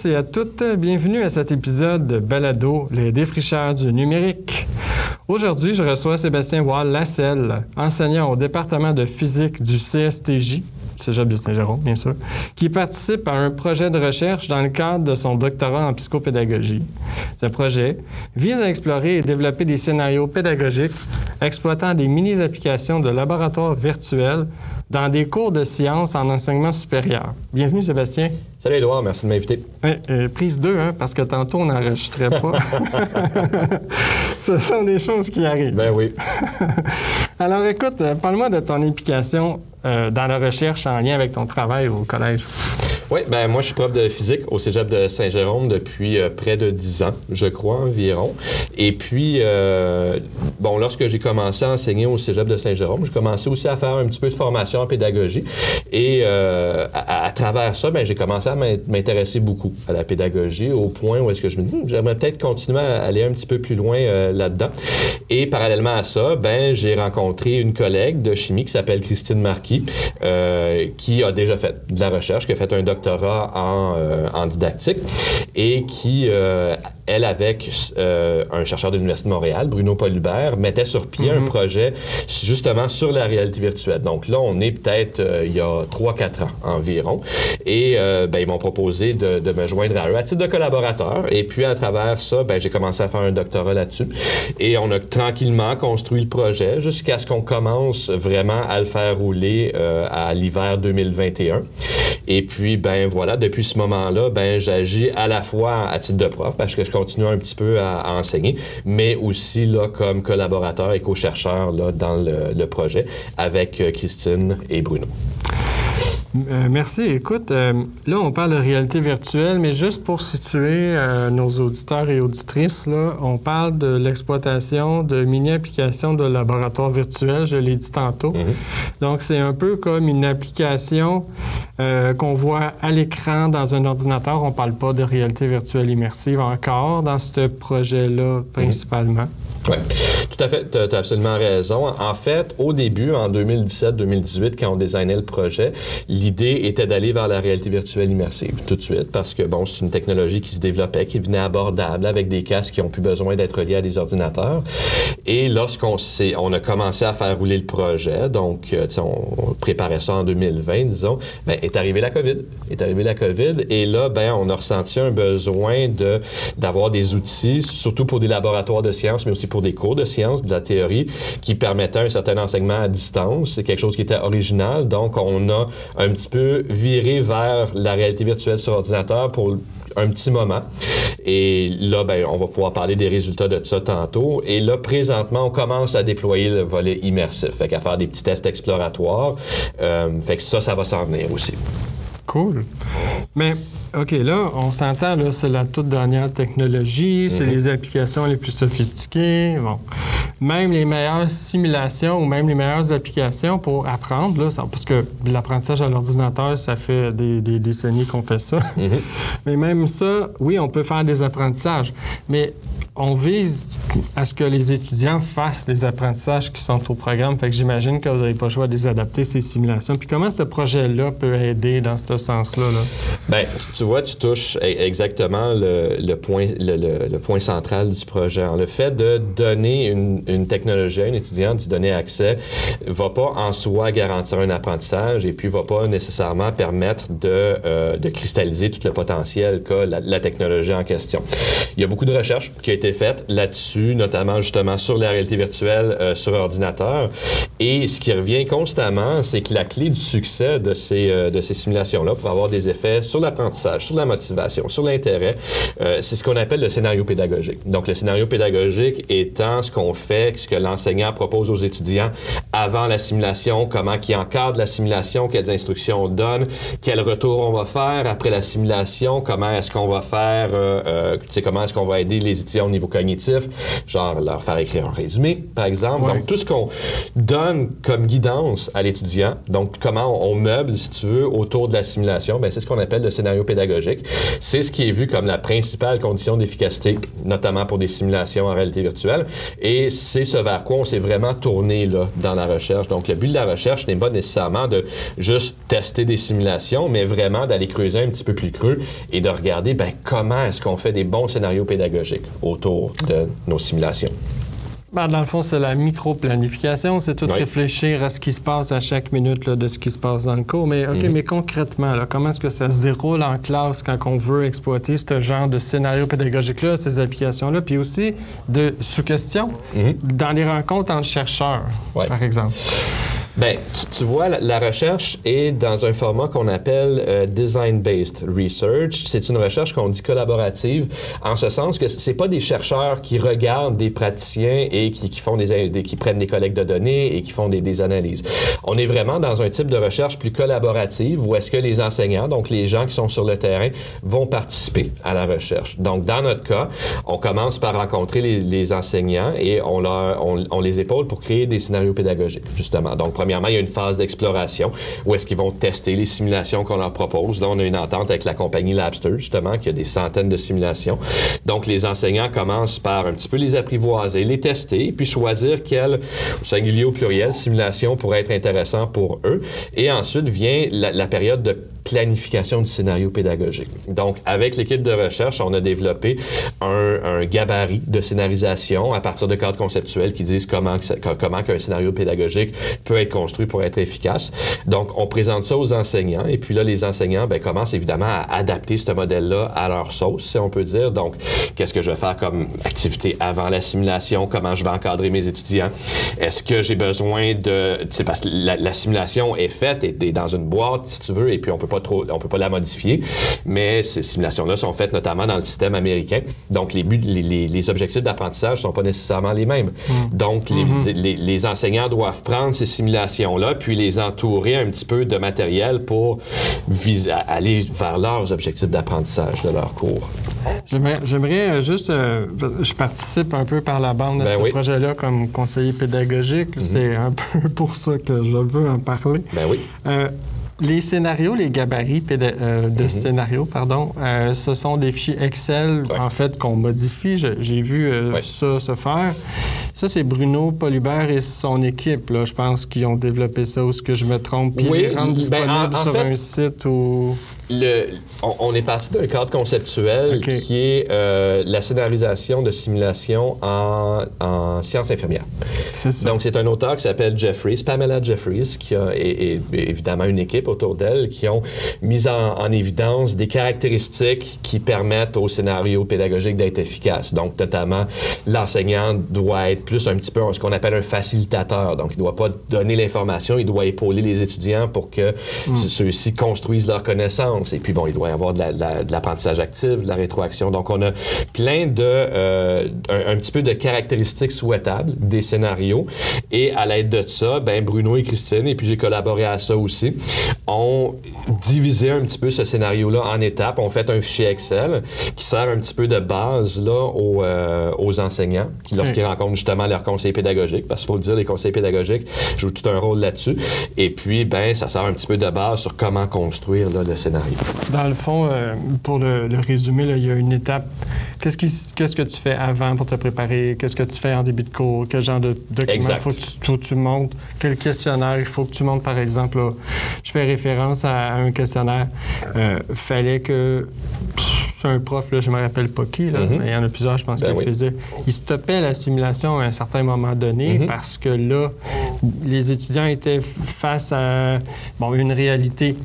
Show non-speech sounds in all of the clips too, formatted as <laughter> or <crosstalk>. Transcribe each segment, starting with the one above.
tous et à toutes. Bienvenue à cet épisode de Balado, les défricheurs du numérique. Aujourd'hui, je reçois Sébastien Wall-Lasselle, enseignant au département de physique du CSTJ, Cégep de Saint-Jérôme, bien sûr, qui participe à un projet de recherche dans le cadre de son doctorat en psychopédagogie. Ce projet vise à explorer et développer des scénarios pédagogiques exploitant des mini-applications de laboratoires virtuels dans des cours de sciences en enseignement supérieur. Bienvenue, Sébastien. Salut Edouard, merci de m'inviter. Oui, euh, prise 2, hein, parce que tantôt on n'enregistrait pas. <laughs> Ce sont des choses qui arrivent. Ben oui. <laughs> Alors écoute, euh, parle-moi de ton implication euh, dans la recherche en lien avec ton travail au collège. Oui, ben moi je suis prof de physique au Cégep de Saint-Jérôme depuis euh, près de 10 ans, je crois environ. Et puis, bon, lorsque j'ai commencé à enseigner au Cégep de Saint-Jérôme, j'ai commencé aussi à faire un petit peu de formation en pédagogie. Et euh, à, à, travers ça, ben, j'ai commencé à m'intéresser beaucoup à la pédagogie au point où est-ce que je me dis, hmm, j'aimerais peut-être continuer à aller un petit peu plus loin euh, là-dedans. Et parallèlement à ça, ben, j'ai rencontré une collègue de chimie qui s'appelle Christine Marquis, euh, qui a déjà fait de la recherche, qui a fait un doctorat en, en didactique et qui elle, avec euh, un chercheur de l'Université de Montréal, Bruno Paulubert, mettait sur pied un mhm. projet justement sur la réalité virtuelle. Donc là, on est peut-être euh, il y a 3-4 ans environ. Et euh, ben, ils m'ont proposé de, me joindre à eux à titre de collaborateur. Et puis, à travers ça, ben, j'ai commencé à faire un doctorat là-dessus. Et on a tranquillement construit le projet jusqu'à ce qu'on commence vraiment à le faire rouler euh, à l'hiver 2021. Et puis, ben voilà, depuis ce moment-là, ben j'agis à la fois à titre de prof, parce que je continuer un petit peu à, enseigner, mais aussi là, comme collaborateur et co-chercheur dans le, projet avec Christine et Bruno. Euh, merci. Écoute, euh, là, on parle de réalité virtuelle, mais juste pour situer euh, nos auditeurs et auditrices, là, on parle de l'exploitation de mini-applications de laboratoire virtuel, je l'ai dit tantôt. Mm-hmm. Donc, c'est un peu comme une application qu'on voit à l'écran dans un ordinateur. On ne parle pas de réalité virtuelle immersive encore dans ce projet-là, principalement. Mm-hmm. Oui, tout à fait, tu as, absolument raison. En fait, au début, en 2017-2018, quand on designait le projet, l'idée était d'aller vers la réalité virtuelle immersive tout de suite parce que, bon, c'est une technologie qui se développait, qui venait abordable avec des casques qui ont plus besoin d'être liés à des ordinateurs. Et lorsqu'on on a commencé à faire rouler le projet, donc, euh, on préparait ça en 2020, disons, ben, est arrivée la COVID. Est arrivée la COVID et là, ben, on a ressenti un besoin de, d'avoir des outils, surtout pour des laboratoires de sciences, mais aussi pour des cours de sciences, de la théorie, qui permettaient un certain enseignement à distance. C'est quelque chose qui était original. Donc, on a un petit peu viré vers la réalité virtuelle sur ordinateur pour un petit moment. Et là, ben, on va pouvoir parler des résultats de ça tantôt. Et là, présentement, on commence à déployer le volet immersif, fait qu'à faire des petits tests exploratoires. Euh, fait que ça, ça va s'en venir aussi. Cool. Mais OK, là, on s'entend, là, c'est la toute dernière technologie, c'est mhm. les applications les plus sophistiquées. Bon. Même les meilleures simulations ou même les meilleures applications pour apprendre, là, parce que l'apprentissage à l'ordinateur, ça fait des, décennies qu'on fait ça. Mhm. Mais même ça, oui, on peut faire des apprentissages. Mais on vise à ce que les étudiants fassent les apprentissages qui sont au programme. Fait que j'imagine que vous n'avez pas le choix de les adapter, ces simulations. Puis comment ce projet-là peut aider dans ce sens-là? Là? Bien, tu vois, tu touches e-, exactement le, point, central du projet. Le fait de donner une, technologie à un étudiant, de donner accès, va pas en soi garantir un apprentissage et puis va pas nécessairement permettre de, euh, de cristalliser tout le potentiel qu'a la, technologie en question. Il y a beaucoup de recherches qui été faites là-dessus, notamment justement sur la réalité virtuelle euh, sur ordinateur. Et ce qui revient constamment, c'est que la clé du succès de ces, euh, ces simulations-là pour avoir des effets sur l'apprentissage, sur la motivation, sur l'intérêt. Euh, c'est ce qu'on appelle le scénario pédagogique. Donc, le scénario pédagogique étant ce qu'on fait, ce que l'enseignant propose aux étudiants avant la simulation, comment qui encadre la simulation, quelles instructions on donne, quel retour on va faire après la simulation, comment est-ce qu'on va faire, euh, comment est-ce qu'on va aider les étudiants au niveau cognitif, genre leur faire écrire un résumé, par exemple. Donc, tout ce qu'on donne donne comme guidance à l'étudiant, donc comment on meuble, si tu veux, autour de la simulation, ben, c'est ce qu'on appelle le scénario pédagogique. C'est ce qui est vu comme la principale condition d'efficacité, notamment pour des simulations en réalité virtuelle. Et c'est ce vers quoi on s'est vraiment tourné là, dans la recherche. Donc, le but de la recherche n'est pas nécessairement de juste tester des simulations, mais vraiment d'aller creuser un petit peu plus creux et de regarder ben, comment est-ce qu'on fait des bons scénarios pédagogiques autour de nos simulations. Ben, dans le fond, c'est la micro-planification, c'est tout Oui. réfléchir à ce qui se passe à chaque minute là, de ce qui se passe dans le cours. Mais, OK, mais concrètement, là, comment est-ce que ça se déroule en classe quand on veut exploiter ce genre de scénario pédagogique-là, ces applications-là, puis aussi de sous-questions Mhm. dans les rencontres entre chercheurs, par exemple? Ben, tu, vois, la, recherche est dans un format qu'on appelle euh, design-based research. C'est une recherche qu'on dit collaborative, en ce sens que c'est pas des chercheurs qui regardent des praticiens et qui, font des, qui prennent des collectes de données et qui font des, analyses. On est vraiment dans un type de recherche plus collaborative où est-ce que les enseignants, donc les gens qui sont sur le terrain, vont participer à la recherche. Donc, dans notre cas, on commence par rencontrer les, enseignants et on, leur, on les épaule pour créer des scénarios pédagogiques, justement. Donc, premièrement, il y a une phase d'exploration où est-ce qu'ils vont tester les simulations qu'on leur propose. Là, on a une entente avec la compagnie Labster, justement, qui a des centaines de simulations. Donc, les enseignants commencent par un petit peu les apprivoiser, les tester, puis choisir quelle, au singulier ou pluriel, simulation pourrait être intéressant pour eux. Et ensuite vient la, période de planification du scénario pédagogique. Donc, avec l'équipe de recherche, on a développé un, un gabarit de scénarisation à partir de cadres conceptuels qui disent comment, comment qu'un scénario pédagogique peut être construit pour être efficace. Donc, on présente ça aux enseignants et puis là, les enseignants ben, commencent évidemment à adapter ce modèle-là à leur sauce, si on peut dire. Donc, qu'est-ce que je vais faire comme activité avant la simulation? Comment je vais encadrer mes étudiants? Est-ce que j'ai besoin de... C'est parce que la, la simulation est faite et est dans une boîte, si tu veux, et puis on peut pas trop, on peut pas la modifier. Mais ces simulations-là sont faites notamment dans le système américain. Donc, les buts, les, les- les objectifs d'apprentissage sont pas nécessairement les mêmes. Donc, les, les- les enseignants doivent prendre ces puis les entourer un petit peu de matériel pour viser, aller vers leurs objectifs d'apprentissage de leur cours. J'aimerais, euh, juste, euh, je participe un peu par la bande à Ben ce oui. Mhm. projet-là comme conseiller pédagogique. C'est un peu <laughs> pour ça que je veux en parler. Ben oui. Euh, les scénarios, les gabarits euh, de scénarios, pardon, euh, ce sont des fichiers Excel, Ouais. en fait, qu'on modifie. J'ai vu euh, Ouais. ça se faire. Ça, c'est Bruno Polubert et son équipe, là, je pense, qui ont développé ça, ou est-ce que je me trompe? Puis Oui, les rendre ben, en- en sur fait- un site ou... Le- on, on est parti d'un cadre conceptuel qui est euh, la scénarisation de simulation en, en sciences infirmières. C'est ça. Donc, c'est un auteur qui s'appelle Jeffries, Pamela Jeffries, qui a et, et- et évidemment une équipe autour d'elle qui ont mis en, en évidence des caractéristiques qui permettent au scénario pédagogique d'être efficace. Donc, notamment, l'enseignant doit être plus un petit peu ce qu'on appelle un facilitateur. Donc, il ne doit pas donner l'information, il doit épauler les étudiants pour que ceux-ci construisent leurs connaissances. Et puis, bon, il doit y avoir de la- de la- de l'apprentissage actif, de la rétroaction. Donc, on a plein de, euh, un, un petit peu de caractéristiques souhaitables des scénarios. Et à l'aide de ça, ben, Bruno et Christine, et puis j'ai collaboré à ça aussi, ont divisé un petit peu ce scénario-là en étapes. On fait un fichier Excel qui sert un petit peu de base là, aux, euh, aux enseignants qui, lorsqu'ils rencontrent justement leur conseiller pédagogique, parce qu'il faut le dire, les conseillers pédagogiques jouent tout un rôle là-dessus. Et puis, ben, ça sert un petit peu de base sur comment construire là, le scénario. Dans le fond, euh, pour le, le résumer, là, il y a une étape. Qu'est-ce, qui- qu'est-ce que tu fais avant pour te préparer? Qu'est-ce que tu fais en début de cours? Quel genre de document il faut que tu, montes? Quel questionnaire il faut que tu montes, par exemple? là? je fais référence à, à un questionnaire. Euh, fallait que c'est un prof, là, je me rappelle pas qui, là, Mhm. mais il y en a plusieurs, je pense, Ben qui le faisaient. Il stoppait la simulation à un certain moment donné Mhm. parce que là, les étudiants étaient face à bon, une réalité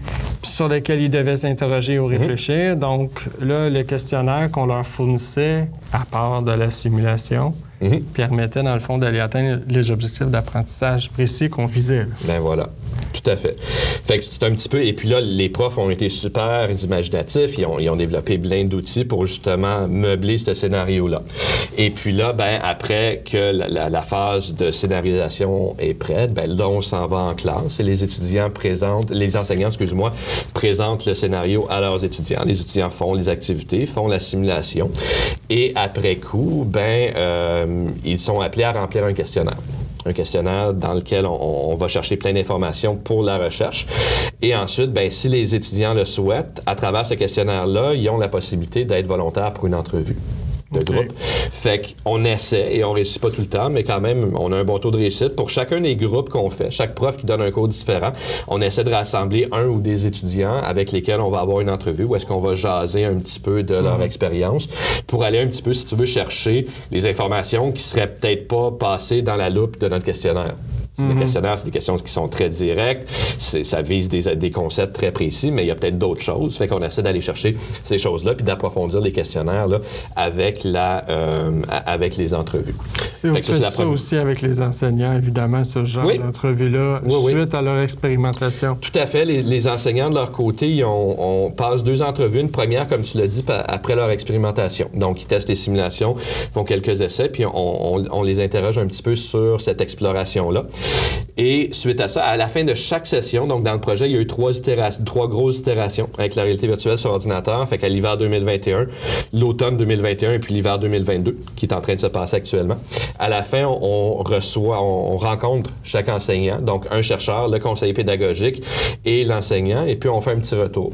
sur laquelle ils devaient s'interroger ou réfléchir. Donc là, le questionnaire qu'on leur fournissait, à part de la simulation, Mhm. permettait, dans le fond, d'aller atteindre les objectifs d'apprentissage précis qu'on visait. là. Ben voilà. Tout à fait. Fait que c'est un petit peu. Et puis là, les profs ont été super imaginatifs. Ils ont, développé plein d'outils pour justement meubler ce scénario-là. Et puis là, ben, après que la phase de scénarisation est prête, ben là, on s'en va en classe et les étudiants présentent, les enseignants, excuse-moi, présentent le scénario à leurs étudiants. Les étudiants font les activités, font la simulation. Et après coup, ben, euh, ils sont appelés à remplir un questionnaire. Un questionnaire dans lequel on, va chercher plein d'informations pour la recherche. Et ensuite, ben, si les étudiants le souhaitent, à travers ce questionnaire-là, ils ont la possibilité d'être volontaires pour une entrevue de groupe. Fait qu'on essaie, et on réussit pas tout le temps, mais quand même, on a un bon taux de réussite. Pour chacun des groupes qu'on fait, chaque prof qui donne un cours différent, on essaie de rassembler un ou des étudiants avec lesquels on va avoir une entrevue où est-ce qu'on va jaser un petit peu de leur expérience pour aller un petit peu, si tu veux, chercher les informations qui seraient peut-être pas passées dans la loupe de notre questionnaire. Le questionnaire, c'est des questions qui sont très directes, c'est- ça vise des, des concepts très précis, mais il y a peut-être d'autres choses. Fait qu'on essaie d'aller chercher ces choses-là puis d'approfondir les questionnaires là, avec, la, euh, avec les entrevues. Et vous Fait que ça, faites c'est la ça aussi avec les enseignants, évidemment, ce genre Oui. d'entrevue-là, Oui, oui. suite à leur expérimentation. Tout à fait. Les, les enseignants, de leur côté, ils ont- on passe deux entrevues. Une première, comme tu l'as dit, après leur expérimentation. Donc, ils testent les simulations, font quelques essais, puis on, on- on les interroge un petit peu sur cette exploration-là. Et suite à ça, à la fin de chaque session, donc dans le projet, il y a eu trois, trois grosses itérations avec la réalité virtuelle sur ordinateur. Fait qu'à l'hiver 2021, l'automne 2021 et puis l'hiver 2022, qui est en train de se passer actuellement. À la fin, on, reçoit, on rencontre chaque enseignant, donc un chercheur, le conseiller pédagogique et l'enseignant, et puis on fait un petit retour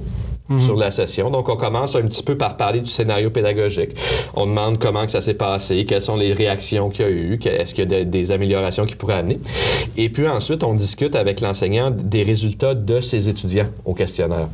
sur la session. Donc, on commence un petit peu par parler du scénario pédagogique. On demande comment que ça s'est passé, quelles sont les réactions qu'il y a eu, est-ce qu'il y a des, des améliorations qui pourraient amener. Et puis ensuite, on discute avec l'enseignant des résultats de ses étudiants au questionnaire.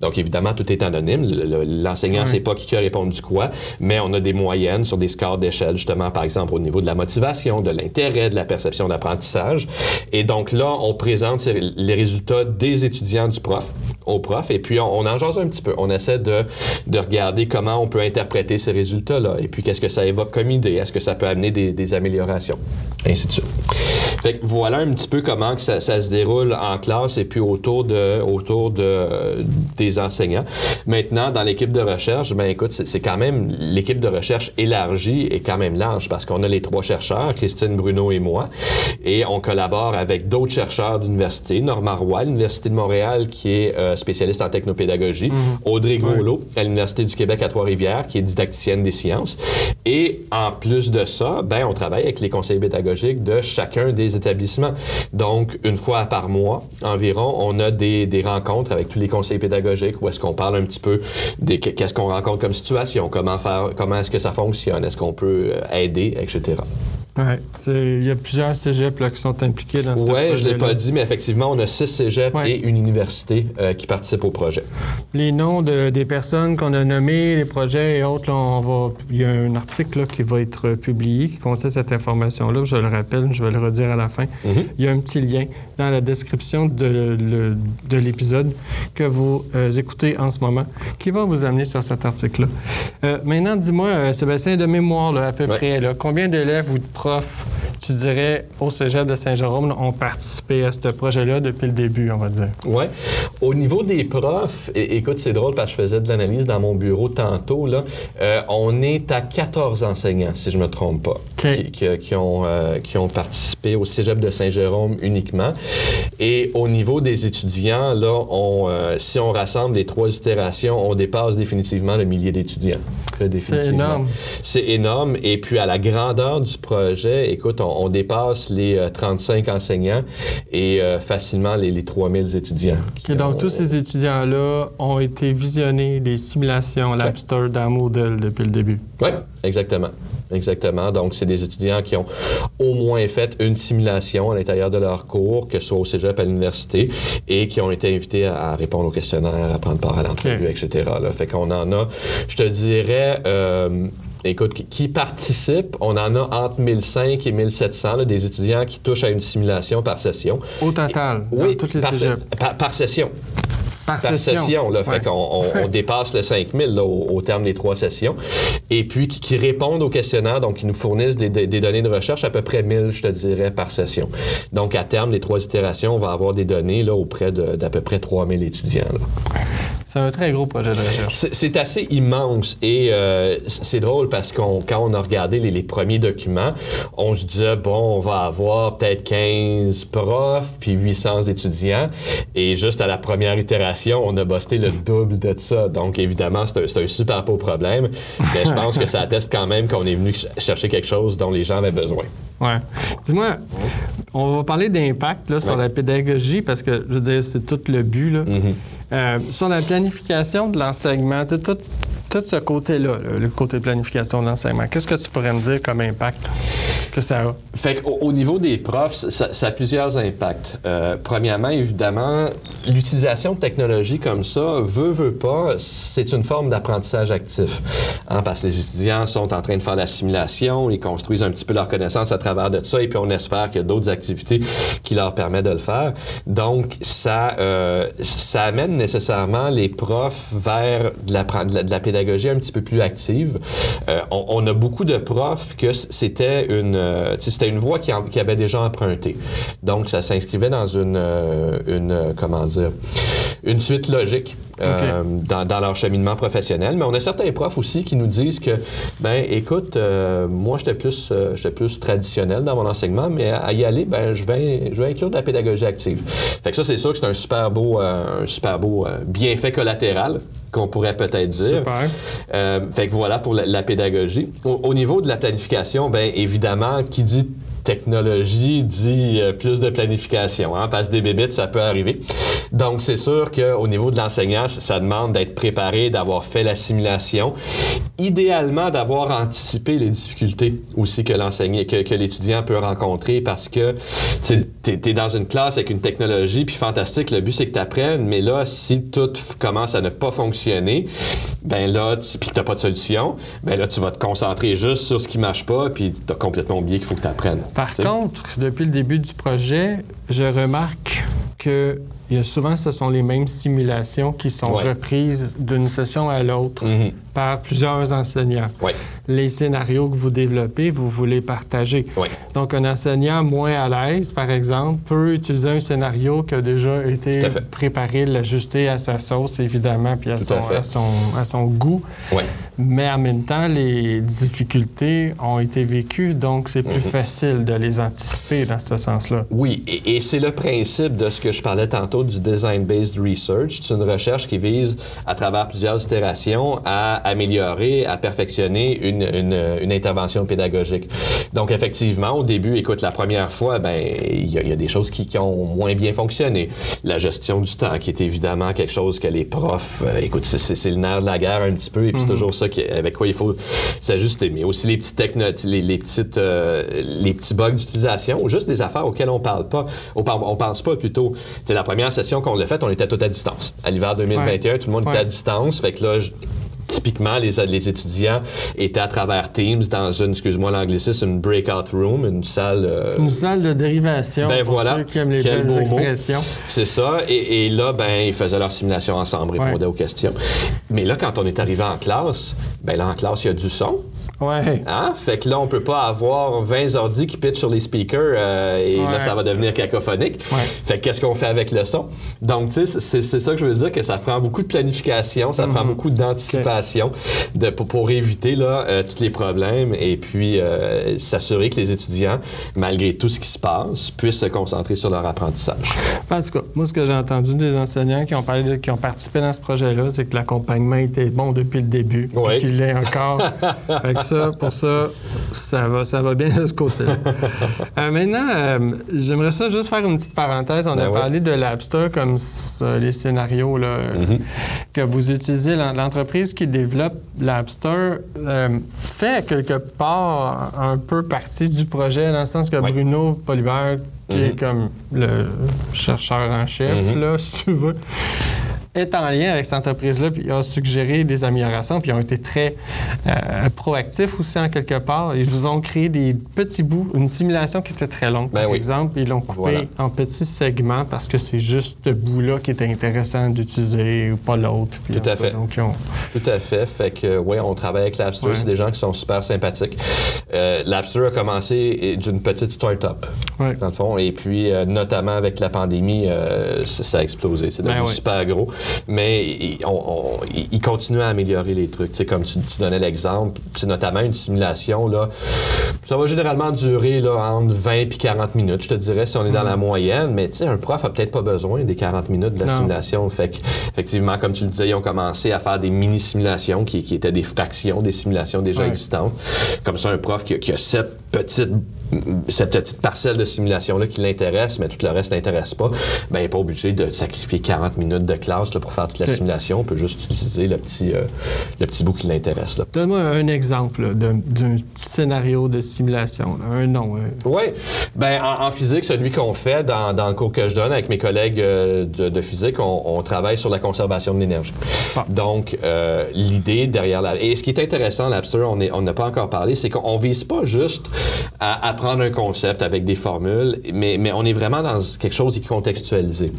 Donc, évidemment, tout est anonyme. Le- le- L'enseignant ne sait pas qui a répondu quoi, mais on a des moyennes sur des scores d'échelle, justement, par exemple, au niveau de la motivation, de l'intérêt, de la perception d'apprentissage. Et donc là, on présente les résultats des étudiants du prof au prof, et puis on, on en jase un petit peu. On essaie de, de regarder comment on peut interpréter ces résultats-là, et puis qu'est-ce que ça évoque comme idée, est-ce que ça peut amener des, améliorations, ainsi de suite. Fait que voilà un petit peu comment ça, se déroule en classe et puis autour de, autour de, des enseignants. Maintenant, dans l'équipe de recherche, ben écoute, c'est quand même l'équipe de recherche élargie est quand même large parce qu'on a les trois chercheurs, Christine, Bruno et moi, et on collabore avec d'autres chercheurs d'université, Norma Roy, l'Université de Montréal, qui est euh, spécialiste en technopédagogie, Audrey Golo, à l'Université du Québec à Trois-Rivières, qui est didacticienne des sciences. Et en plus de ça, ben, on travaille avec les conseils pédagogiques de chacun des établissements. Donc, une fois par mois environ, on a des, des rencontres avec tous les conseils pédagogiques où est-ce qu'on parle un petit peu de qu'est-ce qu'on rencontre comme situation, comment faire, comment est-ce que ça fonctionne, est-ce qu'on peut euh, aider, etc. C'est- il y a plusieurs cégeps là, qui sont impliqués dans ce Ouais, je l'ai projet-là. pas dit, mais effectivement, on a six cégeps Ouais. et une université euh, qui participent au projet. Les noms de- des personnes qu'on a nommées, les projets et autres, là, on va, il y a un article là, qui va être publié qui contient cette information-là. Je le rappelle, je vais le redire à la fin. Mhm. Il y a un petit lien dans la description de, de l'épisode que vous euh, écoutez en ce moment qui va vous amener sur cet article-là. Euh, maintenant, dis-moi, euh, Sébastien, de mémoire, là, à peu Ouais. près, là, combien d'élèves ou de profs, tu dirais, au cégep de Saint-Jérôme, ont participé à ce projet-là depuis le début, on va dire? Ouais. Au niveau des profs, é- écoute, c'est drôle parce que je faisais de l'analyse dans mon bureau tantôt. Là, Euh, on est à 14 enseignants, si je me trompe pas, qui, qui- qui ont, euh, qui ont participé au cégep de Saint-Jérôme uniquement. Et au niveau des étudiants, là, on, euh, si on rassemble les trois itérations, on dépasse définitivement le millier d'étudiants. C'est énorme. C'est énorme. Et puis, à la grandeur du projet, écoute, on, on dépasse les euh, 35 enseignants et euh, facilement les, les 3000 étudiants. Et donc, ont- tous ces étudiants-là ont été visionnés des simulations Lab Store dans Moodle depuis le début. Oui, exactement. Exactement. Donc, c'est des étudiants qui ont au moins fait une simulation à l'intérieur de leur cours, que ce soit au cégep, à l'université, et qui ont été invités à, à répondre aux questionnaires, à prendre part à l'entrevue, etc. Là. Fait qu'on en a, je te dirais, euh, écoute, qui, qui participent, on en a entre 1005 et 1700, là, des étudiants qui touchent à une simulation par session. Au total, dans toutes les par, par- par session Par, session. là. Ouais. Fait qu'on on, on <laughs> dépasse le 5000 là, au, au terme des trois sessions. Et puis, qui, qui répondent aux questionnaires, donc qui nous fournissent des, des- des données de recherche, à peu près 1000, je te dirais, par session. Donc, à terme des trois itérations, on va avoir des données là, auprès d'à peu près 3000 étudiants. là. C'est un très gros projet de recherche. C'est assez immense et euh, c'est drôle parce qu'on quand on a regardé les, les premiers documents, on se disait bon, on va avoir peut-être 15 profs puis 800 étudiants et juste à la première itération, on a busté le double de ça. Donc évidemment, c'est un, super beau problème, mais je pense que ça atteste quand même qu'on est venu ch- chercher quelque chose dont les gens avaient besoin. Ouais. Dis-moi, on va parler d'impact sur Ouais. la pédagogie parce que, je veux dire, c'est tout le but. Là. Mhm. Euh, sur la planification de l'enseignement, tout, tout ce côté-là, là, le côté planification de l'enseignement, qu'est-ce que tu pourrais me dire comme impact que ça a? Fait qu'au au niveau des profs, ça, a plusieurs impacts. Euh, premièrement, évidemment, l'utilisation de technologies comme ça, veut, veut pas, c'est une forme d'apprentissage actif. Hein, parce que les étudiants sont en train de faire la simulation, ils construisent un petit peu leur connaissance à travers de ça, et puis on espère qu'il y a d'autres activités qui leur permettent de le faire. Donc, ça, euh, ça amène nécessairement les profs vers de de la, de la pédagogie un petit peu plus active. Euh, on, on a beaucoup de profs que c'était une, euh, c'était une voie qui, en- qui avait déjà emprunté. Donc, ça s'inscrivait dans une, euh, une, comment dire, une suite logique euh, dans, dans leur cheminement professionnel. Mais on a certains profs aussi qui nous disent que, ben, écoute, euh, moi, j'étais plus, euh, j'étais plus traditionnel dans mon enseignement, mais à, à y aller, ben, je vais, je vais inclure de la pédagogie active. Fait que ça, c'est sûr que c'est un super beau, un super beau bienfait collatéral qu'on pourrait peut-être dire. Super. Euh, fait que voilà pour la, pédagogie. Au, au niveau de la planification, bien évidemment, qui dit technologie dit euh, plus de planification, hein, parce que des bébites, ça peut arriver. Donc, c'est sûr qu'au niveau de l'enseignant, ça, demande d'être préparé, d'avoir fait la simulation, idéalement d'avoir anticipé les difficultés aussi que l'enseignant, que, que l'étudiant peut rencontrer, parce que tu es, dans une classe avec une technologie, puis fantastique, le but c'est que tu apprennes, mais là, si tout commence à ne pas fonctionner, ben là, tu, puis que tu pas de solution, ben là, tu vas te concentrer juste sur ce qui marche pas, puis tu as complètement oublié qu'il faut que tu apprennes. Par contre, depuis le début du projet, je remarque que il y a souvent, ce sont les mêmes simulations qui sont Ouais. reprises d'une session à l'autre Mhm. par plusieurs enseignants. Ouais. Les scénarios que vous développez, vous voulez partager. Donc, un enseignant moins à l'aise, par exemple, peut utiliser un scénario qui a déjà été préparé, l'ajuster à sa sauce, évidemment, puis à, son, à son- à son goût. Mais en même temps, les difficultés ont été vécues, donc c'est plus Mhm. facile de les anticiper dans ce sens-là. Oui, et, et c'est le principe de ce que je parlais tantôt du design-based research. C'est une recherche qui vise, à travers plusieurs itérations, à améliorer, à perfectionner une, une- une intervention pédagogique. Donc, effectivement, au début, écoute, la première fois, ben, il y, a- il y a des choses qui, qui ont moins bien fonctionné. La gestion du temps, qui est évidemment quelque chose que les profs, euh, écoute, c'est- le nerf de la guerre un petit peu, et puis c'est toujours ça qui- avec quoi il faut s'ajuster. Mais aussi les petites techno, les, les petites, euh, les petits bugs d'utilisation, ou juste des affaires auxquelles on parle pas, on, parle, on pense pas plutôt. C'est la première session qu'on l'a faite, on était tout à distance. À l'hiver 2021, tout le monde Ouais. était à distance, fait que là, Typiquement, les, les étudiants étaient à travers Teams dans une, excuse-moi l'anglicisme, une breakout room, une salle. euh, Une salle de dérivation Ben pour voilà. ceux qui aiment les Quel belles expressions. C'est ça. Et, et là, ben, ils faisaient leur simulation ensemble, répondaient Ouais. aux questions. Mais là, quand on est arrivé en classe, ben là, en classe, il y a du son. Ouais. Hein? Fait que là, on peut pas avoir 20 ordis qui pitchent sur les speakers euh, et là, ça va devenir cacophonique. Ouais. Fait que qu'est-ce qu'on fait avec le son? Donc, tu sais, c'est ça que je veux dire, que ça prend beaucoup de planification, ça prend beaucoup d'anticipation de, pour, pour éviter là, euh, tous les problèmes et puis euh, s'assurer que les étudiants, malgré tout ce qui se passe, puissent se concentrer sur leur apprentissage. En tout cas, moi, ce que j'ai entendu des enseignants qui ont, parlé de- qui ont participé dans ce projet-là, c'est que l'accompagnement était bon depuis le début. Et qu'il l'est encore. <laughs> fait que ça, pour ça, ça va, ça va bien de ce côté-là. Euh, maintenant, euh, j'aimerais ça juste faire une petite parenthèse. On Ben a ouais. parlé de l'Abster comme les scénarios là, Mhm. que vous utilisez. L'en- L'entreprise qui développe l'Abster euh, fait quelque part un peu partie du projet, dans le sens que Ouais. Bruno Polibert, qui est Mhm. comme le chercheur en chef, Mhm. là, <laughs> si tu veux, est en lien avec cette entreprise-là, puis il a suggéré des améliorations, puis ils ont été très euh, proactifs aussi en quelque part. Ils vous ont créé des petits bouts, une simulation qui était très longue, Ben par oui. exemple, ils l'ont coupé Voilà. en petits segments parce que c'est juste ce bout-là qui était intéressant d'utiliser ou pas l'autre. Tout à cas, fait. Donc, ont- Tout à fait. Fait que, oui, on travaille avec Labster. Ouais. C'est des gens qui sont super sympathiques. Euh, Labster a commencé d'une petite start-up, Ouais. dans le fond. Et puis, euh, notamment avec la pandémie, euh, ça, a explosé. C'est devenu Ben oui. super gros. Mais il- on, on- il- il continue à améliorer les trucs. Tu sais, comme tu, tu donnais l'exemple, tu sais, notamment une simulation, là, ça va généralement durer là, entre 20 et 40 minutes, je te dirais, si on est dans la moyenne. Mais tu sais, un prof a peut-être pas besoin des 40 minutes de la Non. simulation. Fait effectivement, comme tu le disais, ils ont commencé à faire des mini-simulations qui, qui étaient des fractions des simulations déjà Ouais. existantes. Comme ça, un prof qui, qui a sept petites cette petite parcelle de simulation-là qui l'intéresse, mais tout le reste l'intéresse pas, ben, il n'est pas obligé de sacrifier 40 minutes de classe là, pour faire toute la simulation. On peut juste utiliser le petit, euh, le petit bout qui l'intéresse. Donne-moi un exemple d'un petit scénario de simulation, là, un nom. un- Oui. Ben, en, en physique, celui qu'on fait dans, dans le cours que je donne avec mes collègues euh, de, de physique, on, on travaille sur la conservation de l'énergie. Ah. Donc, euh, l'idée derrière la... Et ce qui est intéressant, l'Abster, on n'a pas encore parlé, c'est qu'on vise pas juste à apprendre un concept avec des formules, mais, mais on est vraiment dans quelque chose qui est contextualisé.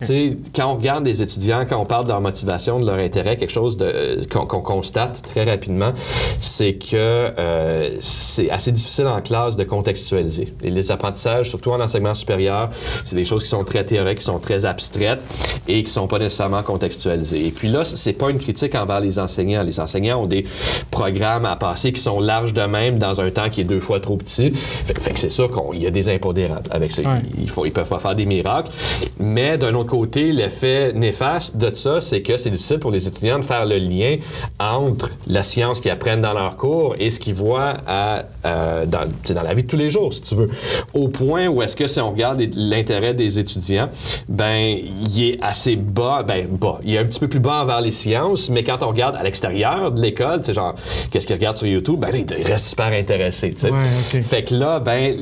Tu sais, quand on regarde des étudiants, quand on parle de leur motivation, de leur intérêt, quelque chose de- qu'on constate très rapidement, c'est que euh, c'est assez difficile en classe de contextualiser. Les apprentissages, surtout en enseignement supérieur, c'est des choses qui sont très théoriques, qui sont très abstraites et qui sont pas nécessairement contextualisées. Et puis là, c'est pas une critique envers les enseignants. Les enseignants ont des programmes à passer qui sont larges de même dans un temps qui est deux fois trop petit. Fait, fait que c'est sûr qu'il y a des impondérables avec ça. Ouais. Ils peuvent pas faire des miracles. Mais d'un autre côté, l'effet néfaste de ça, c'est que c'est difficile pour les étudiants de faire le lien entre la science qu'ils apprennent dans leur cours et ce qu'ils voient à, euh, dans, c'est dans la vie de tous les jours, si tu veux. Au point où est-ce que si on regarde l'intérêt des étudiants, ben, il est assez bas, ben, bas. Il est un petit peu plus bas envers les sciences, mais quand on regarde à l'extérieur de l'école, tu sais, genre, qu'est-ce qu'ils regardent sur YouTube, ben, là, ils restent super intéressés. Ouais. Fait que là, ben,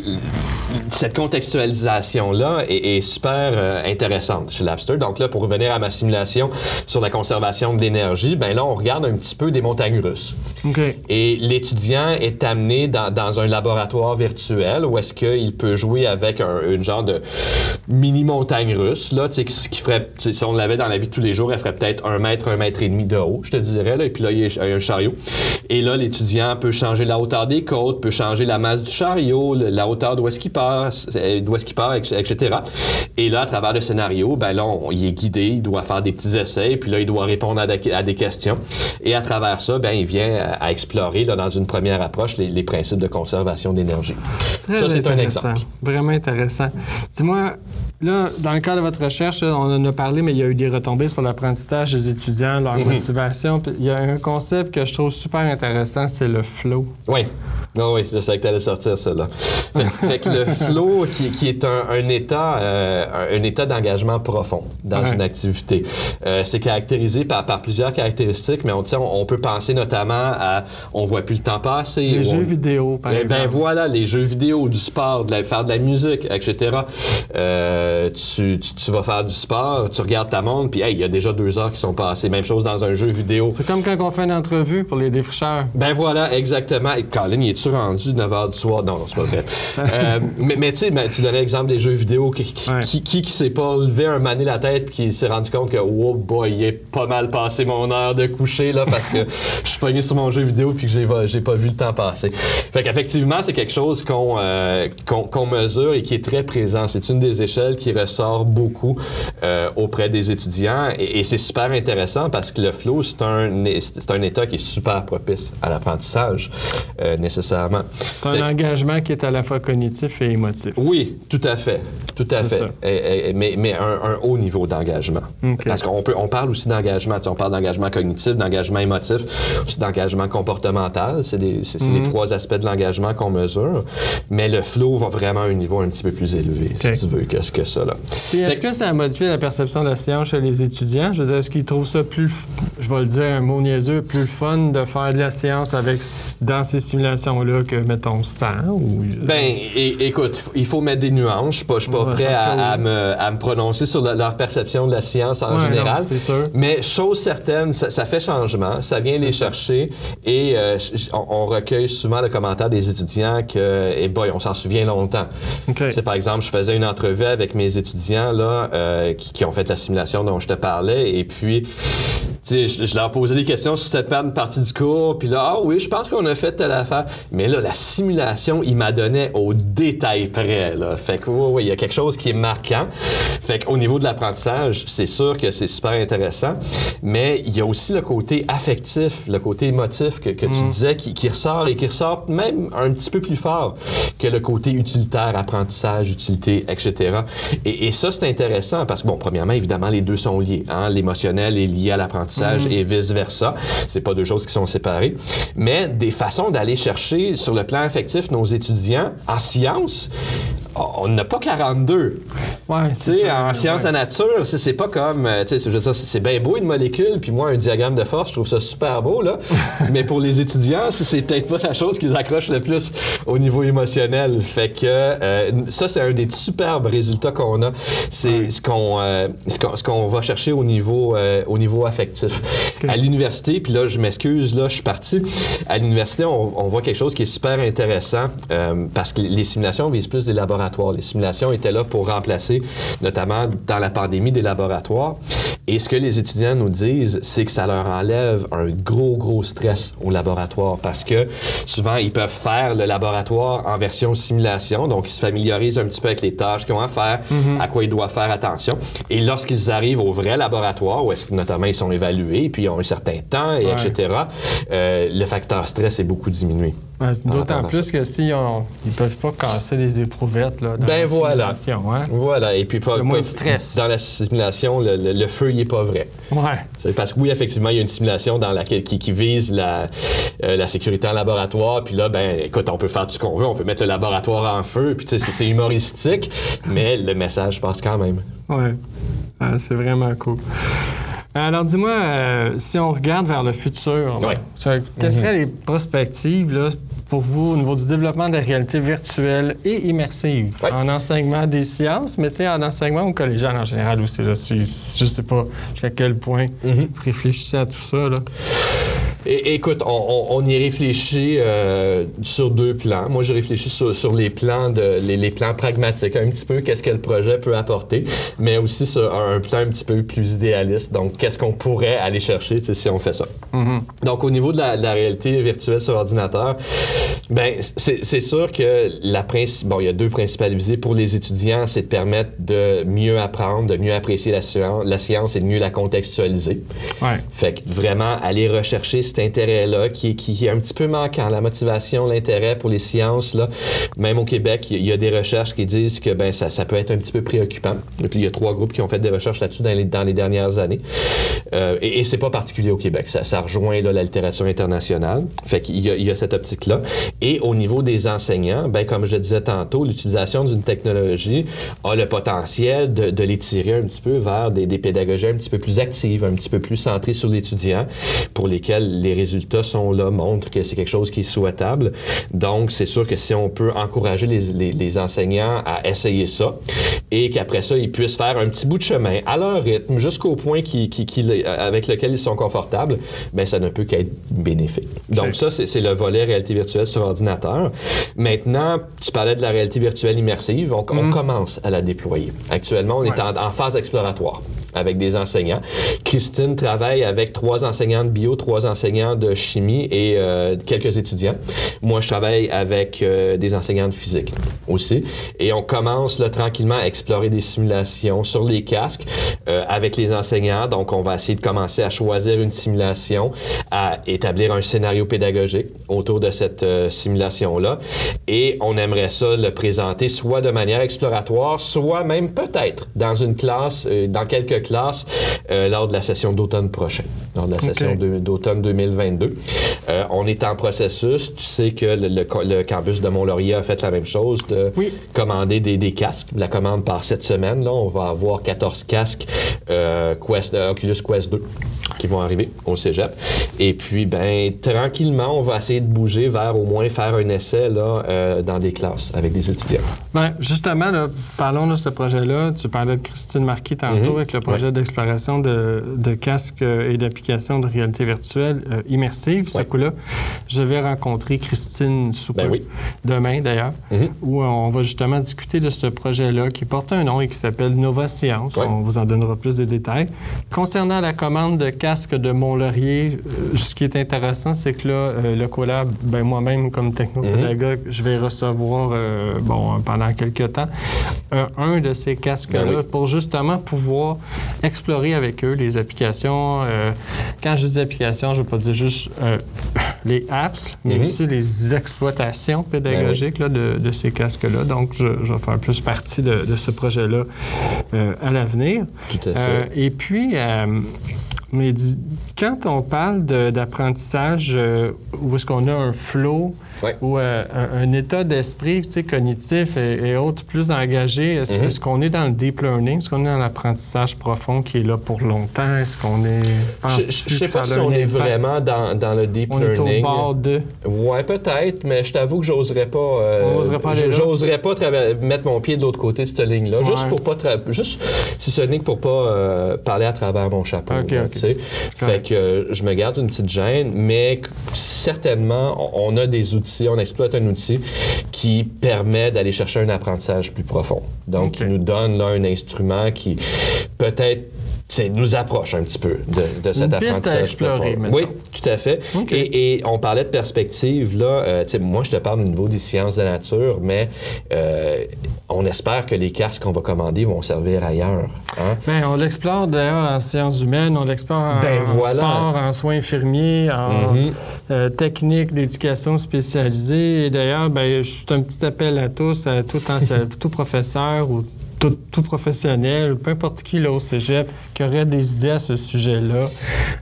cette contextualisation-là est, est super euh, intéressante chez Labster. Donc là, pour revenir à ma simulation sur la conservation de l'énergie, ben là, on regarde un petit peu des montagnes russes. Et l'étudiant est amené dans, dans un laboratoire virtuel où est-ce qu'il peut jouer avec un, une genre de mini montagne russe, là, tu sais, qui- ferait, si on l'avait dans la vie de tous les jours, elle ferait peut-être un mètre, un mètre et demi de haut, je te dirais, là, et puis là, il y a un chariot. Et là, l'étudiant peut changer la hauteur des côtes, peut changer la masse du chariot, la hauteur d'où est-ce qu'il passe, euh, d'où est-ce qu'il part, etc. Et là, à travers le scénario, ben là, on- il est guidé, il doit faire des petits essais, puis là, il doit répondre à, des- à des questions. Et à travers ça, ben, il vient à, à explorer, là, dans une première approche, les, les principes de conservation d'énergie. Ça, c'est un exemple. Vraiment intéressant. Dis-moi, là, dans le cadre de votre recherche, là, on en a parlé, mais il y a eu des retombées sur l'apprentissage des étudiants, leur Mhm. motivation. Puis il y a un concept que je trouve super intéressant, c'est le flow. Oui. Non, oui, je savais que tu allais sortir ça, là. Fait, fait que le flow, qui, qui est un, un état, euh, un, état d'engagement profond dans Ouais. une activité, euh, c'est caractérisé par, par plusieurs caractéristiques, mais on, on, on peut penser notamment à on voit plus le temps passer. Les jeux on- vidéo, par Eh exemple. Ben voilà, les jeux vidéo, du sport, de la- faire de la musique, etc. Euh, tu, tu- tu vas faire du sport, tu regardes ta montre, puis hey, il y a déjà deux heures qui sont passées. Même chose dans un jeu vidéo. C'est comme quand on fait une entrevue pour les défricheurs. Ben voilà, exactement. Et Colin, il est-tu rendu 9 h du soir? Non, pas vrai. Euh, mais mais tu sais, ben, tu donnais l'exemple des jeux vidéo. Qui, qui, Ouais. qui, qui, qui s'est pas levé un mané la tête puis qui s'est rendu compte que, oh boy, il est pas mal passé mon heure de coucher là parce que <laughs> je suis pogné sur mon jeu vidéo puis que j'ai, j'ai pas vu le temps passer. Fait qu'effectivement, c'est quelque chose qu'on, euh, qu'on, mesure et qui est très présent. C'est une des échelles qui ressort beaucoup euh, auprès des étudiants et, et c'est super intéressant parce que le flow, c'est un, un état qui est super propice à l'apprentissage, euh, nécessairement. C'est un Fait- engagement qui est à la fois cognitif et émotif. oui, tout à fait. Tout à fait. ça. Et- et- mais mais un, un haut niveau d'engagement. Parce qu'on peut, on parle aussi d'engagement. Tu sais, On parle d'engagement cognitif, d'engagement émotif, aussi d'engagement comportemental. C'est les, c'est- c'est les Mhm. trois aspects de l'engagement qu'on mesure. Mais le flow va vraiment à un niveau un petit peu plus élevé, si tu veux, que, que ça. Là. Est-ce que ça a modifié la perception de la science chez les étudiants? Je veux dire, est-ce qu'ils trouvent ça plus, je vais le dire un mot niaiseux, plus fun de faire de la science avec, dans ces simulations-là que, mettons, sans? Ou... Ben, é- écoute, il faut mettre des nuances. Je suis pas, je suis pas Ouais, prêt à, me, à me prononcer sur la- leur perception de la science en Ouais, général. non, c'est sûr. Mais chose certaine, ça, ça fait changement, ça vient les chercher et euh, on recueille souvent le commentaire des étudiants que, eh boy, on s'en souvient longtemps. C'est par exemple, je faisais une entrevue avec mes étudiants là, euh, qui, qui ont fait la simulation dont je te parlais, et puis sais, je, je leur posais des questions sur cette pa- partie du cours, puis là, ah oui, je pense qu'on a fait telle affaire. Mais là, la simulation, il m'a donné au détail près. Là. Fait que oui, oui, il y a quelque chose qui est marquant. Fait qu'au niveau de l'apprentissage, c'est sûr que c'est super intéressant, mais il y a aussi le côté affectif, le côté émotif que, que tu disais qui, qui ressort et qui ressort même un petit peu plus fort que le côté utilitaire, apprentissage, utilité, etc. Et, et ça, c'est intéressant parce que, bon, premièrement, évidemment, les deux sont liés. Hein? L'émotionnel est lié à l'apprentissage apprentissage et vice-versa. C'est pas deux choses qui sont séparées. Mais des façons d'aller chercher sur le plan affectif nos étudiants en sciences, on n'a pas 42. Ouais, Tu sais, en sciences de la nature, c'est pas comme, euh, c'est bien beau une molécule, puis moi, un diagramme de force, je trouve ça super beau, là. <laughs> Mais pour les étudiants, c'est- peut-être pas la chose qui les accroche le plus au niveau émotionnel. Fait que euh, ça, c'est un des superbes résultats qu'on a. C'est ce qu'on euh, ce qu'on ce qu'on va chercher au niveau, euh, au niveau affectif. À l'université, puis là, je m'excuse, là, je suis parti. À l'université, on, on voit quelque chose qui est super intéressant parce que les simulations visent plus des laboratoires. Les simulations étaient là pour remplacer, notamment dans la pandémie, des laboratoires. Et ce que les étudiants nous disent, c'est que ça leur enlève un gros, gros stress au laboratoire parce que souvent, ils peuvent faire le laboratoire en version simulation. Donc, ils se familiarisent un petit peu avec les tâches qu'ils ont à faire, à quoi ils doivent faire attention. Et lorsqu'ils arrivent au vrai laboratoire, où est-ce que notamment ils sont évalués, puis ils ont un certain temps, et Ouais. etc., euh, le facteur stress est beaucoup diminué. Ouais, D'autant plus que s'ils ils peuvent pas casser les éprouvettes là, dans Ben la voilà. simulation, hein? Voilà. Et puis, pas, moins de stress. Dans la simulation, le, le- le feu, il n'est pas vrai. Ouais. C'est parce que oui, effectivement, il y a une simulation dans laquelle qui, qui vise la, euh, la sécurité en laboratoire. Puis là, ben, écoute, on peut faire tout ce qu'on veut, on peut mettre le laboratoire en feu. Puis tu sais, c'est- humoristique, mais le message passe quand même. Ouais. Ah, c'est vraiment cool. Alors, dis-moi, euh, si on regarde vers le futur, Ouais. quelles seraient les perspectives là, pour vous au niveau du développement de la réalité virtuelle et immersive en enseignement des sciences, mais tu sais, en enseignement au collégial en général aussi. Là, si, je sais pas jusqu'à quel point vous réfléchissez à tout ça. Là. Écoute, on, y réfléchit euh, sur deux plans. Moi, j'ai réfléchi sur, sur les plans de les, les plans pragmatiques, un petit peu qu'est-ce que le projet peut apporter, mais aussi sur un, un plan un petit peu plus idéaliste. Donc, qu'est-ce qu'on pourrait aller chercher si on fait ça. Donc, au niveau de la, de la réalité virtuelle sur ordinateur, ben c'est sûr que la bon, il y a deux principales visées pour les étudiants, c'est de permettre de mieux apprendre, de mieux apprécier la science, la science et de mieux la contextualiser. Ouais. Fait que vraiment aller rechercher cet intérêt-là qui, qui est un petit peu manquant, la motivation, l'intérêt pour les sciences. Là. Même au Québec, il y, a- des recherches qui disent que ben, ça, ça peut être un petit peu préoccupant. Et puis il y a trois groupes qui ont fait des recherches là-dessus dans les, dans les dernières années. Euh, et et c'est pas particulier au Québec, ça, rejoint là, la littérature internationale. Fait qu'il y a, il y a cette optique-là. Et au niveau des enseignants, ben, comme je disais tantôt, l'utilisation d'une technologie a le potentiel de, de les tirer un petit peu vers des, des pédagogies un petit peu plus actives, un petit peu plus centrées sur l'étudiant, pour lesquelles les résultats sont là, montrent que c'est quelque chose qui est souhaitable. Donc, c'est sûr que si on peut encourager les, les- les enseignants à essayer ça, et qu'après ça, ils puissent faire un petit bout de chemin à leur rythme, jusqu'au point qui, qui- qui- avec lequel ils sont confortables, ben ça ne peut qu'être bénéfique. Donc ça, c'est le volet réalité virtuelle sur ordinateur. Maintenant, tu parlais de la réalité virtuelle immersive. On, on commence à la déployer. Actuellement, on est en phase exploratoire avec des enseignants. Christine travaille avec trois enseignants de bio, trois enseignants de chimie et euh, quelques étudiants. Moi, je travaille avec euh, des enseignants de physique aussi. Et on commence là, tranquillement à explorer des simulations sur les casques euh, avec les enseignants. Donc, on va essayer de commencer à choisir une simulation, à établir un scénario pédagogique autour de cette simulation-là. Et on aimerait ça le présenter soit de manière exploratoire, soit même peut-être dans une classe, dans quelques classes, euh, lors de la session d'automne prochain, lors de la session d'automne 2022. Euh, on est en processus. Tu sais que le, le co- le campus de Mont-Laurier a fait la même chose, de Oui. commander des, des casques. La commande par cette semaine, là, on va avoir 14 casques euh, Quest, Oculus Quest 2 qui vont arriver au cégep. Et puis, ben, tranquillement, on va essayer de bouger vers au moins faire un essai là, dans des classes avec des étudiants. Ben, justement, là, parlons de ce projet-là. Tu parlais de Christine Marquis tantôt Mhm. avec le projet d'exploration de, de casques euh, et d'applications de réalité virtuelle euh, immersive. Ce Ouais. coup-là, je vais rencontrer Christine sous Ben oui. demain d'ailleurs, Mhm. où on va justement discuter de ce projet-là qui porte un nom et qui s'appelle Nova Science. Ouais. On vous en donnera plus de détails. Concernant la commande de casques de Mont-Laurier, euh, ce qui est intéressant, c'est que là, euh, le collab, ben, moi-même, comme technopédagogue, je vais recevoir, bon, pendant quelques temps, un de ces casques-là Ben oui. pour justement pouvoir explorer avec eux les applications. euh, quand je dis applications, je ne veux pas dire juste euh, <coughs> les apps, mais Mhm. aussi les exploitations pédagogiques là, de, de ces casques-là. Donc, je, je vais faire plus partie de, de ce projet-là euh, à l'avenir. Tout à fait. Et puis, mais quand on parle d'apprentissage où est-ce qu'on a un flow Ou euh, un, un état d'esprit tu sais, cognitif et, et autres plus engagé, est-ce Mhm. est-ce qu'on est dans le deep learning? Est-ce qu'on est dans l'apprentissage profond qui est là pour longtemps? Est-ce qu'on est... Je je sais pas si on est vraiment dans, dans le deep On est au learning. bord de... Ouais, peut-être, mais je t'avoue que j'oserais pas. euh, oserait pas? J'oserais pas mettre mon pied de l'autre côté de cette ligne-là, Ouais. juste pour pas. tra- Juste, si ce n'est que pour pas euh, parler à travers mon chapeau. Ok, là, ok. tu sais. Fait que je me garde une petite gêne, mais certainement, on a des outils, on exploite un outil qui permet d'aller chercher un apprentissage plus profond. Donc, qui nous donne là un instrument qui peut-être. Nous approche un petit peu de, de cet Une piste à apprentissage explorer. Oui, tout à fait. Et, et on parlait de perspective, là. euh, moi, je te parle au niveau des sciences de la nature, mais euh, on espère que les casques qu'on va commander vont servir ailleurs. hein? Ben, on l'explore d'ailleurs en sciences humaines, on l'explore en, Ben, en voilà. sport, en soins infirmiers, en Mhm. euh, technique d'éducation spécialisée. Et d'ailleurs, ben, suis un petit appel à tous, à tout, ense- <laughs> tout professeur ou tout, tout professionnel, ou peu importe qui là au cégep, qui aurait des idées à ce sujet-là.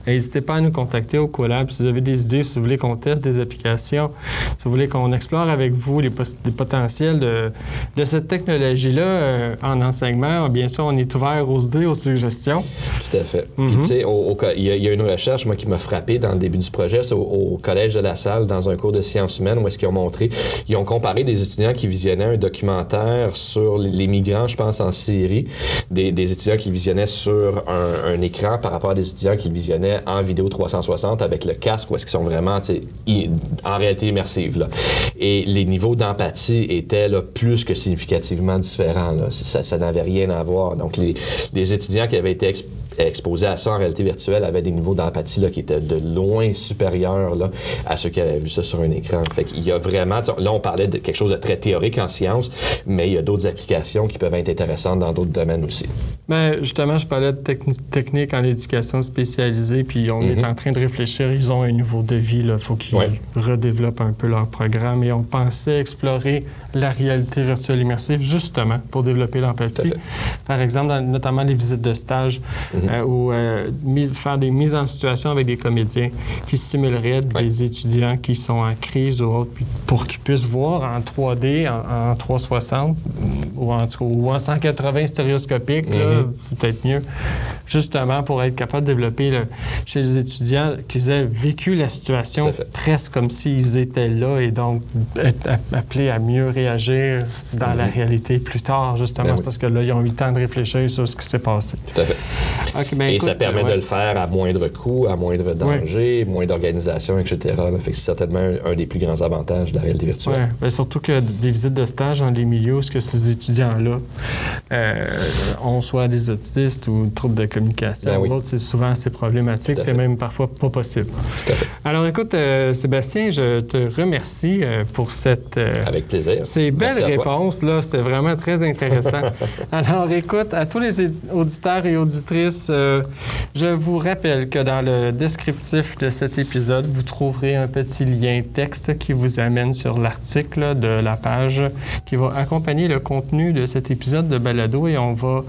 N'hésitez pas à nous contacter au Collab si vous avez des idées, si vous voulez qu'on teste des applications, si vous voulez qu'on explore avec vous les, potentiels de, de cette technologie-là euh, en enseignement. Bien sûr, on est ouvert aux idées, aux suggestions. Tout à fait. Puis, Mhm. tu sais, il y, a- il y a une recherche, moi, qui m'a frappé dans le début du projet, c'est au, au Collège de la Salle, dans un cours de sciences humaines, où est-ce qu'ils ont montré, ils ont comparé des étudiants qui visionnaient un documentaire sur les, les migrants, je pense, en Syrie, des, des étudiants qui visionnaient sur un, écran par rapport à des étudiants qui visionnaient en vidéo 360 avec le casque, où est-ce qu'ils sont vraiment, en réalité immersive. Et les niveaux d'empathie étaient, plus que significativement différents, ça n'avait rien à voir. Donc, les, les étudiants qui avaient été exp- exposés à ça en réalité virtuelle avaient des niveaux d'empathie là, qui étaient de loin supérieurs là, à ceux qui avaient vu ça sur un écran. Fait qu'il y a vraiment, là on parlait de quelque chose de très théorique en sciences, mais il y a d'autres applications qui peuvent être intéressantes dans d'autres domaines aussi. Ben, justement, je parlais de techni- technique en éducation spécialisée, puis on Mhm. est en train de réfléchir. Ils ont un niveau de vie, il faut qu'ils Ouais. redéveloppent un peu leur programme. Et on pensait explorer la réalité virtuelle immersive, justement, pour développer l'empathie. Par exemple, dans- notamment les visites de stage, Mhm. euh, ou euh, faire des mises en situation avec des comédiens qui simuleraient Ouais. des étudiants qui sont en crise ou autre, puis pour qu'ils puissent voir en 3D, en, en 360, ou en, ou en 180 stéréoscopique, Mhm. c'est peut-être mieux, justement pour être capable de développer le- chez les étudiants qu'ils aient vécu la situation presque comme s'ils étaient là et donc être appelés à mieux réagir dans la Mhm. réalité plus tard, justement, Ben oui. parce que là, ils ont eu le temps de réfléchir sur ce qui s'est passé. Tout à fait. Ben Et écoute, ça permet de le faire à moindre coût, à moindre danger, moins d'organisation, etc. Fait que c'est certainement un, un des plus grands avantages de la réalité virtuelle. Ouais, ben surtout que des visites de stage dans les milieux ce que ces étudiants-là euh, ont soit des autistes ou troubles de communication, Ben ou oui. c'est souvent assez problématique, c'est même parfois pas possible. Tout à fait. Alors écoute, euh, Sébastien, je te remercie euh, pour cette... euh, Avec plaisir. Ces belles Merci à toi. réponses, là, c'était vraiment très intéressant. <laughs> Alors, écoute, à tous les auditeurs et auditrices, euh, je vous rappelle que dans le descriptif de cet épisode, vous trouverez un petit lien texte qui vous amène sur l'article de la page qui va accompagner le contenu de cet épisode de Balado et on va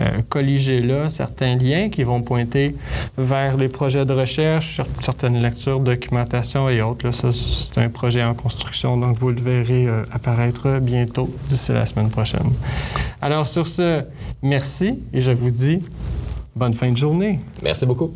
euh, colliger là certains liens qui vont pointer vers les projets de recherche, cer- certaines lectures, documentation et autres. Là, ça, c'est un projet en construction, donc vous le verrez euh, apparaître bientôt, d'ici la semaine prochaine. Alors sur ce, merci et je vous dis bonne fin de journée. Merci beaucoup.